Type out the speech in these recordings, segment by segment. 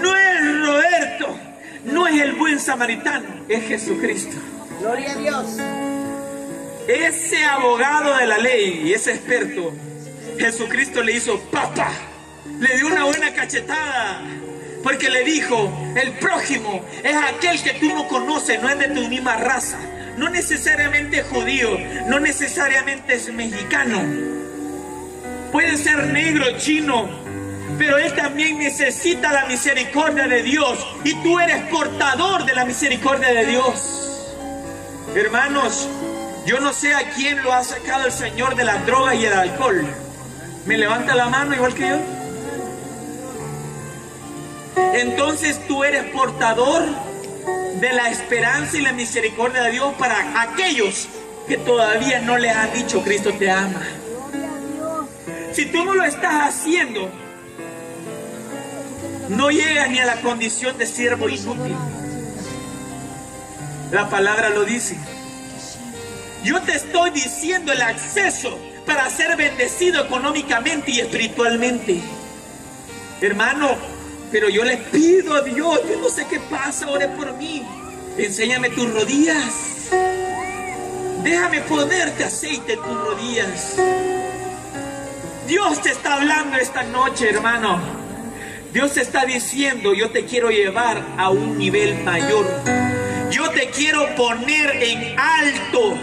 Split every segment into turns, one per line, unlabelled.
No es Roberto, no es el buen samaritano, es Jesucristo.
Gloria a Dios.
Ese abogado de la ley y ese experto, Jesucristo le hizo papa, le dio una buena cachetada, porque le dijo, el prójimo es aquel que tú no conoces, no es de tu misma raza, no necesariamente es judío, no necesariamente es mexicano, puede ser negro, chino, pero él también necesita la misericordia de Dios y tú eres portador de la misericordia de Dios. Hermanos, yo no sé a quién lo ha sacado el Señor de las drogas y el alcohol. ¿Me levanta la mano igual que yo? Entonces tú eres portador de la esperanza y la misericordia de Dios para aquellos que todavía no les han dicho Cristo te ama. Si tú no lo estás haciendo, no llegas ni a la condición de siervo inútil. La palabra lo dice. Yo te estoy diciendo el acceso para ser bendecido económicamente y espiritualmente. Hermano, pero yo le pido a Dios, yo no sé qué pasa, ore por mí. Enséñame tus rodillas. Déjame ponerte aceite en tus rodillas. Dios te está hablando esta noche, hermano. Dios está diciendo, yo te quiero llevar a un nivel mayor. Yo te quiero poner en alto.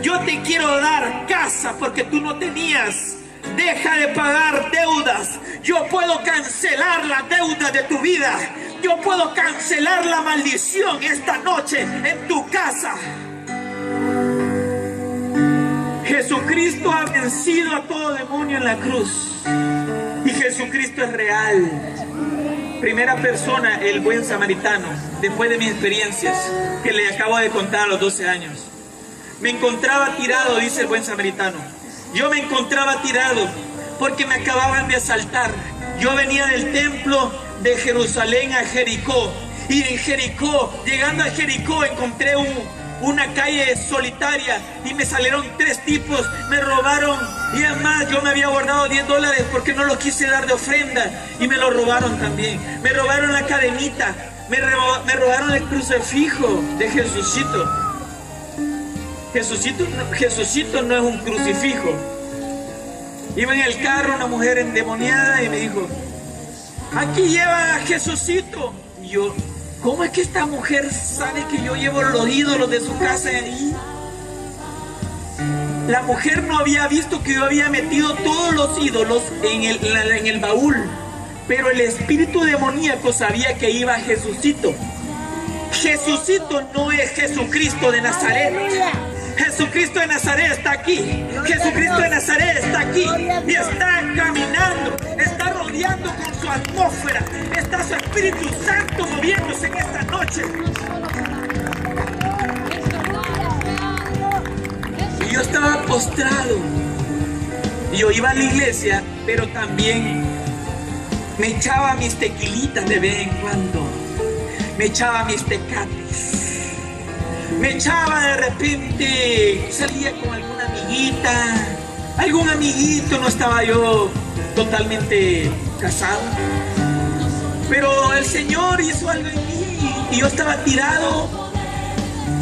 Yo te quiero dar casa porque tú no tenías. Deja de pagar deudas. Yo puedo cancelar la deuda de tu vida. Yo puedo cancelar la maldición esta noche en tu casa. Jesucristo ha vencido a todo demonio en la cruz. Jesucristo es real. Primera persona, el buen samaritano, después de mis experiencias que le acabo de contar a los 12 años. Me encontraba tirado, dice el buen samaritano. Yo me encontraba tirado porque me acababan de asaltar. Yo venía del templo de Jerusalén a Jericó. Y en Jericó, llegando a Jericó, encontré un, una calle solitaria y me salieron tres tipos, me robaron y además yo me había guardado 10 dólares porque no los quise dar de ofrenda y me lo robaron también. Me robaron la cadenita, me, robaron el crucifijo de Jesucito. Jesucito, Jesucito no es un crucifijo. Iba en el carro una mujer endemoniada y me dijo, aquí lleva a Jesucito. Y yo, ¿cómo es que esta mujer sabe que yo llevo los ídolos de su casa ahí? La mujer no había visto que yo había metido todos los ídolos en el, baúl, pero el espíritu demoníaco sabía que iba Jesucito. Jesucito no es Jesucristo de Nazaret. Jesucristo de Nazaret está aquí. Jesucristo de Nazaret está aquí. Y está caminando. Con su atmósfera. Está su Espíritu Santo moviéndose en esta noche. Y yo estaba postrado. Y yo iba a la iglesia, pero también me echaba mis tequilitas de vez en cuando. Me echaba mis tecates me echaba de repente, salía con alguna amiguita, algún amiguito, no estaba yo totalmente casado. Pero el Señor hizo algo en mí y yo estaba tirado,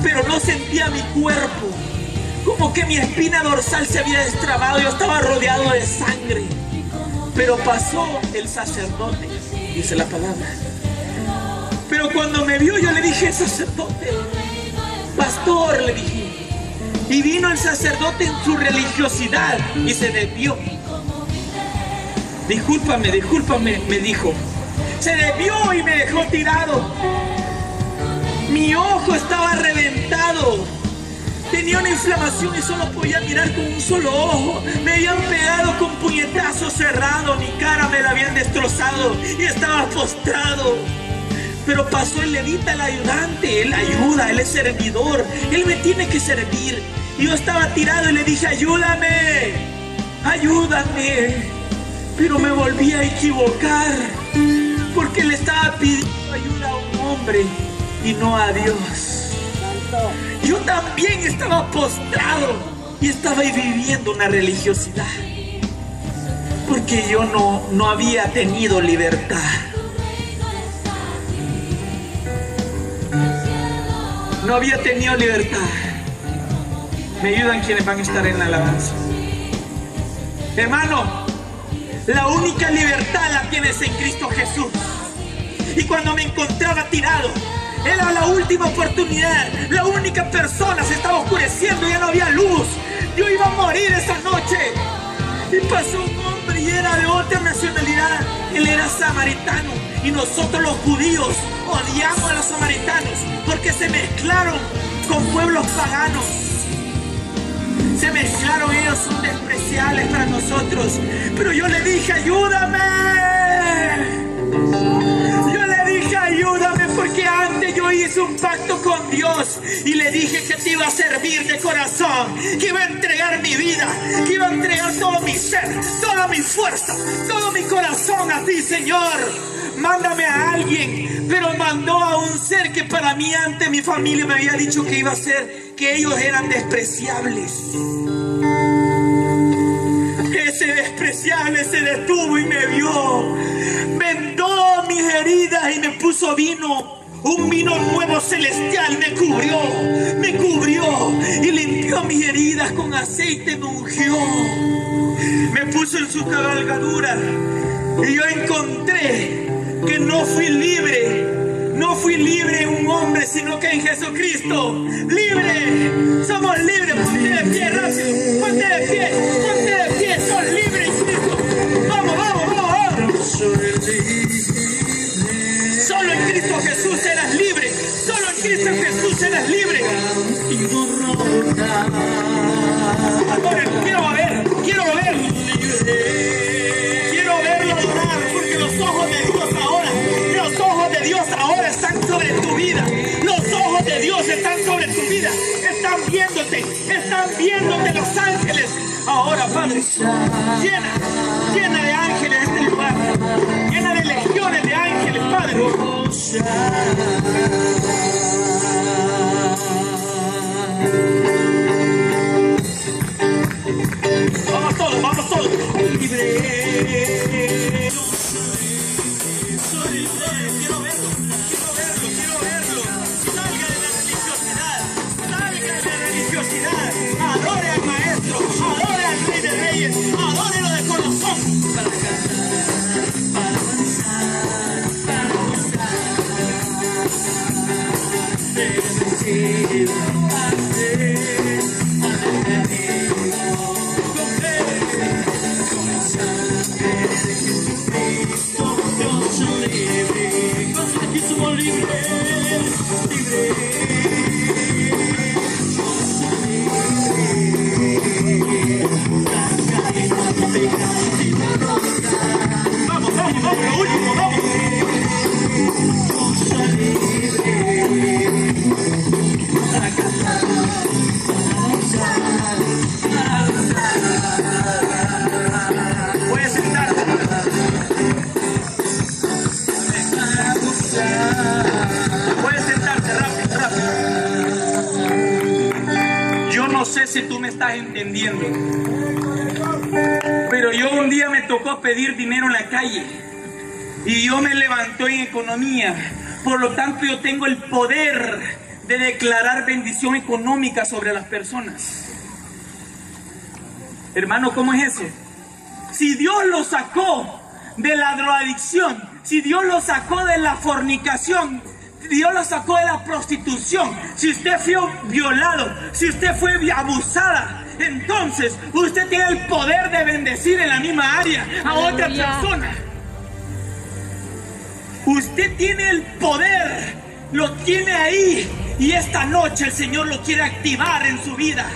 pero no sentía mi cuerpo. Como que mi espina dorsal se había destrabado, yo estaba rodeado de sangre. Pero pasó el sacerdote, dice la palabra. Pero cuando me vio yo le dije, sacerdote, pastor, le dije. Y vino el sacerdote en su religiosidad y se desvió. Discúlpame, discúlpame, me dijo. Se desvió y me dejó tirado. Mi ojo estaba reventado. Tenía una inflamación y solo podía mirar con un solo ojo. Me habían pegado con puñetazos cerrados. Mi cara me la habían destrozado y estaba postrado. Pero pasó el levita, el ayudante, él ayuda, él es servidor, él me tiene que servir. Yo estaba tirado y le dije, ayúdame, ayúdame. Pero me volví a equivocar, porque le estaba pidiendo ayuda a un hombre y no a Dios. Yo también estaba postrado y estaba viviendo una religiosidad, porque yo no, no había tenido libertad. No había tenido libertad. Me ayudan quienes van a estar en la alabanza. Hermano, la única libertad la tienes en Cristo Jesús. Y cuando me encontraba tirado, era la última oportunidad. La única persona se estaba oscureciendo, ya no había luz. Yo iba a morir esa noche. Y pasó un hombre y era de otra nacionalidad. Él era samaritano. Y nosotros los judíos odiamos a los samaritanos porque se mezclaron con pueblos paganos. Se mezclaron, ellos son despreciables para nosotros. Pero yo le dije, ayúdame. Yo le dije, ayúdame porque antes yo hice un pacto con Dios y le dije que te iba a servir de corazón, que iba a entregar mi vida, que iba a entregar todo mi ser, toda mi fuerza, todo mi corazón a ti, Señor mándame a alguien, pero mandó a un ser que para mí antes mi familia me había dicho que iba a ser, que ellos eran despreciables. Ese despreciable se detuvo y me vio, vendó mis heridas y me puso vino. Un vino nuevo celestial me cubrió, me cubrió y limpió mis heridas con aceite, me ungió. Me puso en su cabalgadura y yo encontré que no fui libre. No fui libre en un hombre, sino que en Jesucristo. Libre. Somos libres. Ponte de pie, rápido. Ponte de pie. Ponte de pie. Sos libre en Cristo. Vamos, vamos, vamos, vamos. Solo en Cristo Jesús eras libre. Solo en Cristo Jesús eras libre. Ahora, quiero ver, quiero ver. Están viéndote los ángeles. Ahora, Padre, llena, llena de ángeles este lugar. Llena de legiones de ángeles, Padre. Vamos todos, vamos todos. Libre. Si tú me estás entendiendo, pero yo un día me tocó pedir dinero en la calle y Dios me levantó en economía. Por lo tanto, yo tengo el poder de declarar bendición económica sobre las personas. Hermano, ¿cómo es eso? Si Dios lo sacó de la drogadicción, si Dios lo sacó de la fornicación, Dios lo sacó de la prostitución, si usted fue violado, si usted fue abusada, entonces usted tiene el poder de bendecir en la misma área a otra persona. Usted tiene el poder, lo tiene ahí. Y esta noche el Señor lo quiere activar en su vida.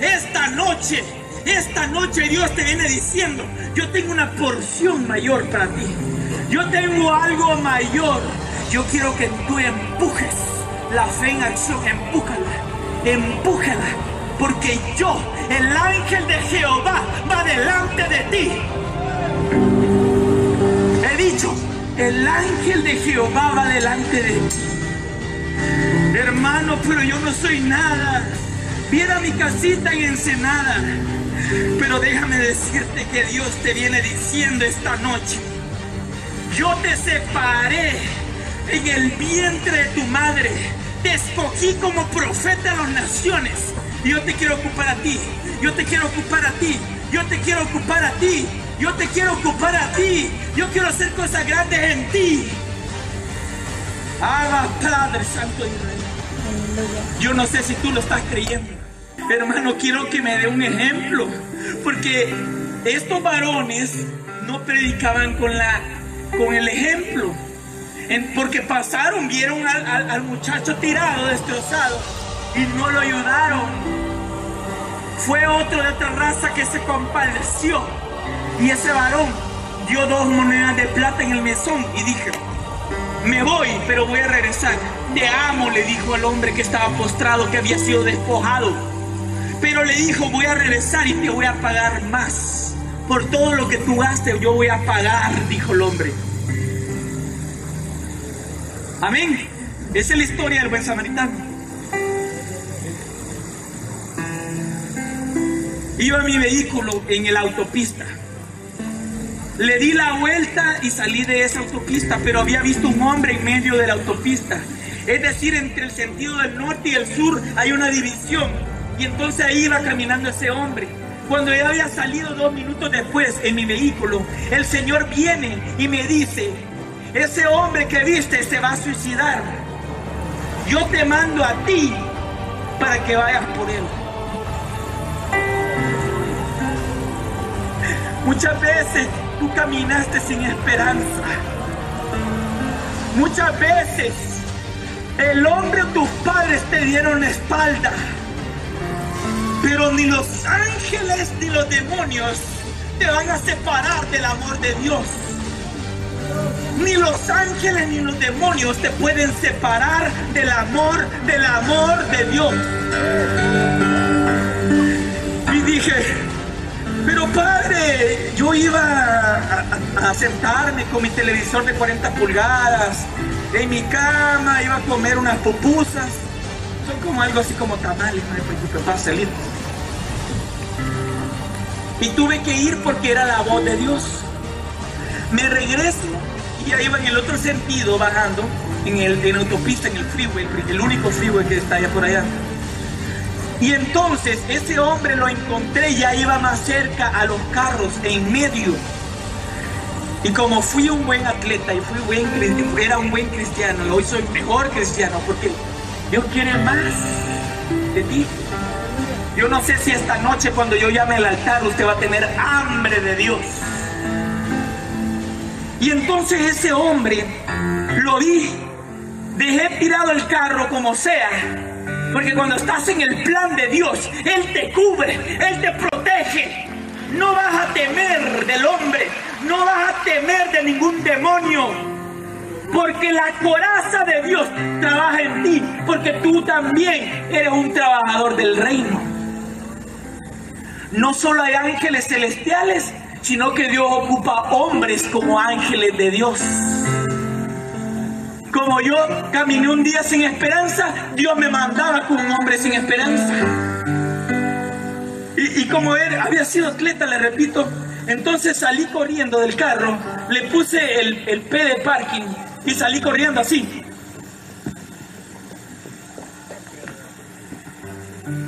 Esta noche, esta noche Dios te viene diciendo, yo tengo una porción mayor para ti. Yo tengo algo mayor. Yo quiero que tú empujes la fe en acción, empújala, empújala. Porque yo, el ángel de Jehová, va delante de ti. He dicho, el ángel de Jehová va delante de ti. Hermano, pero yo no soy nada. Viera mi casita en Ensenada. Pero déjame decirte que Dios te viene diciendo esta noche. Yo te separé en el vientre de tu madre. Te escogí como profeta a las naciones. Y yo te quiero ocupar a ti. Yo te quiero ocupar a ti. Yo te quiero ocupar a ti. Yo te quiero ocupar a ti. Yo quiero hacer cosas grandes en ti. Haga Padre Santo de Israel. Yo no sé si tú lo estás creyendo. Hermano, quiero que me dé un ejemplo. Porque estos varones no predicaban con, la, con el ejemplo. Porque pasaron, vieron al, muchacho tirado, destrozado, y no lo ayudaron. Fue otro de otra raza que se compadeció. Y ese varón dio dos monedas de plata en el mesón y dije, me voy, pero voy a regresar. Te amo, le dijo al hombre que estaba postrado, que había sido despojado. Pero le dijo, voy a regresar y te voy a pagar más. Por todo lo que tú gastes, yo voy a pagar, dijo el hombre. Amén. Esa es la historia del buen samaritano. Iba mi vehículo en el autopista. Le di la vuelta y salí de esa autopista, pero había visto un hombre en medio de la autopista. Es decir, entre el sentido del norte y el sur hay una división. Y entonces ahí iba caminando ese hombre. Cuando ya había salido dos minutos después en mi vehículo, el Señor viene y me dice, ese hombre que viste se va a suicidar. Yo te mando a ti para que vayas por él. Muchas veces tú caminaste sin esperanza. Muchas veces el hombre o tus padres te dieron la espalda. Pero ni los ángeles ni los demonios te van a separar del amor de Dios. Ni los ángeles ni los demonios te pueden separar del amor, del amor de Dios. Y dije, pero padre, yo iba a, sentarme con mi televisor de 40 pulgadas en mi cama, iba a comer unas pupusas. Son como algo así como tamales, no para salir. Y tuve que ir porque era la voz de Dios. Me regreso ya iba en el otro sentido bajando, en, el, en autopista, en el freeway, el único freeway que está allá por allá. Y entonces ese hombre lo encontré, ya iba más cerca a los carros, en medio. Y como fui un buen atleta y fui buen, era un buen cristiano, hoy soy mejor cristiano porque Dios quiere más de ti. Yo no sé si esta noche cuando yo llame al altar usted va a tener hambre de Dios. Y entonces ese hombre lo vi, dejé tirado el carro como sea porque cuando estás en el plan de Dios, Él te cubre, Él te protege. No vas a temer del hombre, no vas a temer de ningún demonio. Porque la coraza de Dios trabaja en ti, porque tú también eres un trabajador del reino. No solo hay ángeles celestiales, sino que Dios ocupa hombres como ángeles de Dios. Como yo caminé un día sin esperanza, Dios me mandaba con un hombre sin esperanza. Y, como él había sido atleta, le repito, entonces salí corriendo del carro, le puse el, el P de parking y salí corriendo así.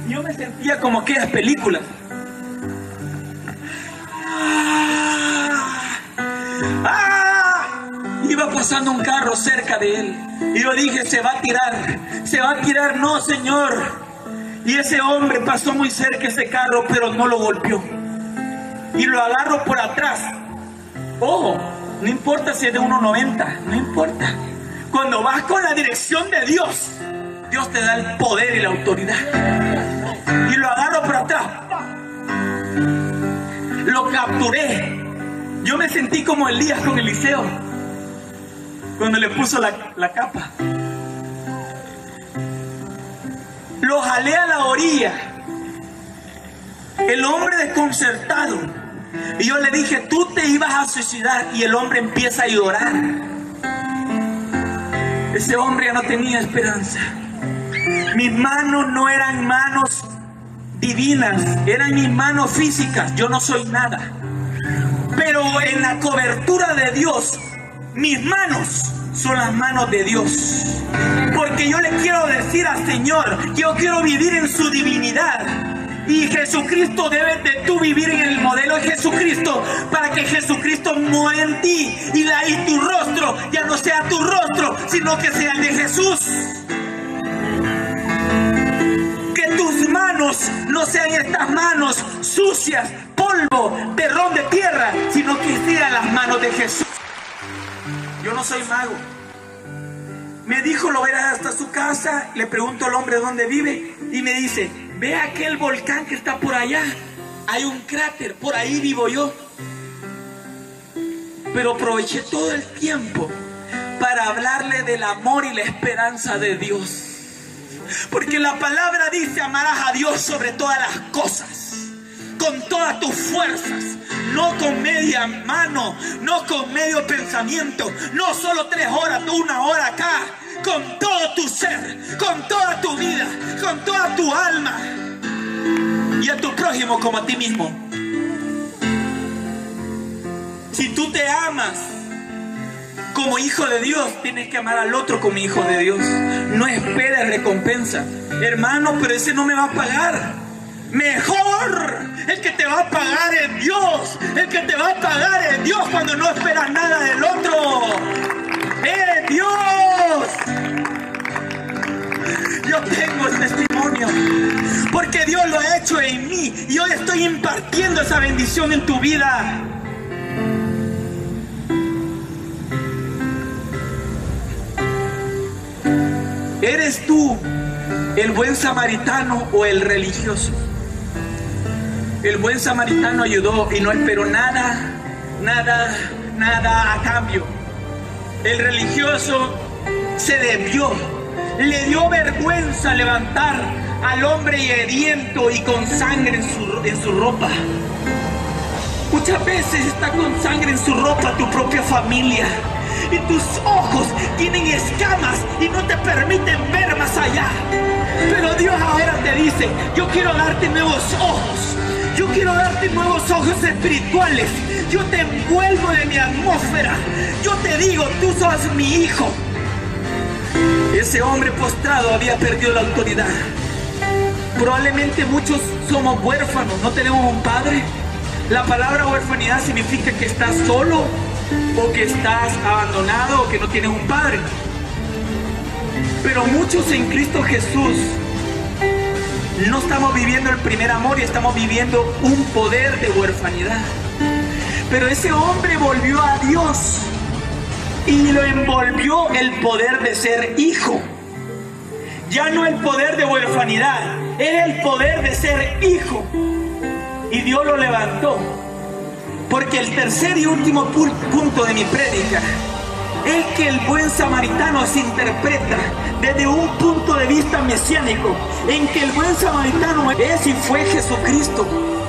Yo me sentía como aquellas películas. Un carro cerca de él. Y yo dije, se va a tirar, se va a tirar, no, Señor. Y ese hombre pasó muy cerca ese carro, pero no lo golpeó. Y lo agarro por atrás. Ojo, no importa si es de 1,90, no importa. Cuando vas con la dirección de Dios, Dios te da el poder y la autoridad. Y lo agarro por atrás. Lo capturé. Yo me sentí como Elías con Eliseo cuando le puso la, capa. Lo jalé a la orilla. El hombre desconcertado. Y yo le dije, tú te ibas a suicidar. Y el hombre empieza a llorar. Ese hombre ya no tenía esperanza. Mis manos no eran manos divinas, eran mis manos físicas. Yo no soy nada. Pero en la cobertura de Dios mis manos son las manos de Dios. Porque yo le quiero decir al Señor yo quiero vivir en su divinidad. Y Jesucristo debe de tú vivir en el modelo de Jesucristo para que Jesucristo muera en ti y, la, y tu rostro ya no sea tu rostro, sino que sea el de Jesús. Que tus manos no sean estas manos sucias, polvo, terrón de tierra, sino que sean las manos de Jesús. Yo no soy mago. Me dijo, lo verás hasta su casa. Le pregunto al hombre dónde vive y me dice, ve aquel volcán que está por allá. Hay un cráter, por ahí vivo yo. Pero aproveché todo el tiempo para hablarle del amor y la esperanza de Dios. Porque la palabra dice, amarás a Dios sobre todas las cosas, con todas tus fuerzas, no con media mano, no con medio pensamiento, no solo tres horas, una hora acá, con todo tu ser, con toda tu vida, con toda tu alma y a tu prójimo como a ti mismo. Si tú te amas como hijo de Dios, tienes que amar al otro como hijo de Dios. No esperes recompensa. Hermano, pero ese no me va a pagar. Mejor el que te va a pagar es Dios. El que te va a pagar es Dios cuando no esperas nada del otro. ¡Es Dios! Yo tengo el testimonio. Porque Dios lo ha hecho en mí. Y hoy estoy impartiendo esa bendición en tu vida. ¿Eres tú el buen samaritano o el religioso? El buen samaritano ayudó y no esperó nada, nada, nada a cambio. El religioso se debió, le dio vergüenza levantar al hombre heriento y con sangre en su, en su ropa. Muchas veces está con sangre en su ropa tu propia familia y tus ojos tienen escamas y no te permiten ver más allá. Pero Dios ahora te dice, yo quiero darte nuevos ojos. Yo quiero darte nuevos ojos espirituales. Yo te envuelvo de mi atmósfera. Yo te digo, tú sos mi hijo. Ese hombre postrado había perdido la autoridad. Probablemente muchos somos huérfanos, no tenemos un padre. La palabra huerfanidad significa que estás solo, o que estás abandonado o que no tienes un padre. Pero muchos en Cristo Jesús no estamos viviendo el primer amor y estamos viviendo un poder de huerfanidad. Pero ese hombre volvió a Dios y lo envolvió el poder de ser hijo. Ya no el poder de huerfanidad, era el poder de ser hijo. Y Dios lo levantó porque el tercer y último punto de mi prédica es que el buen samaritano se interpreta desde un punto de vista mesiánico, en que el buen samaritano es y fue Jesucristo.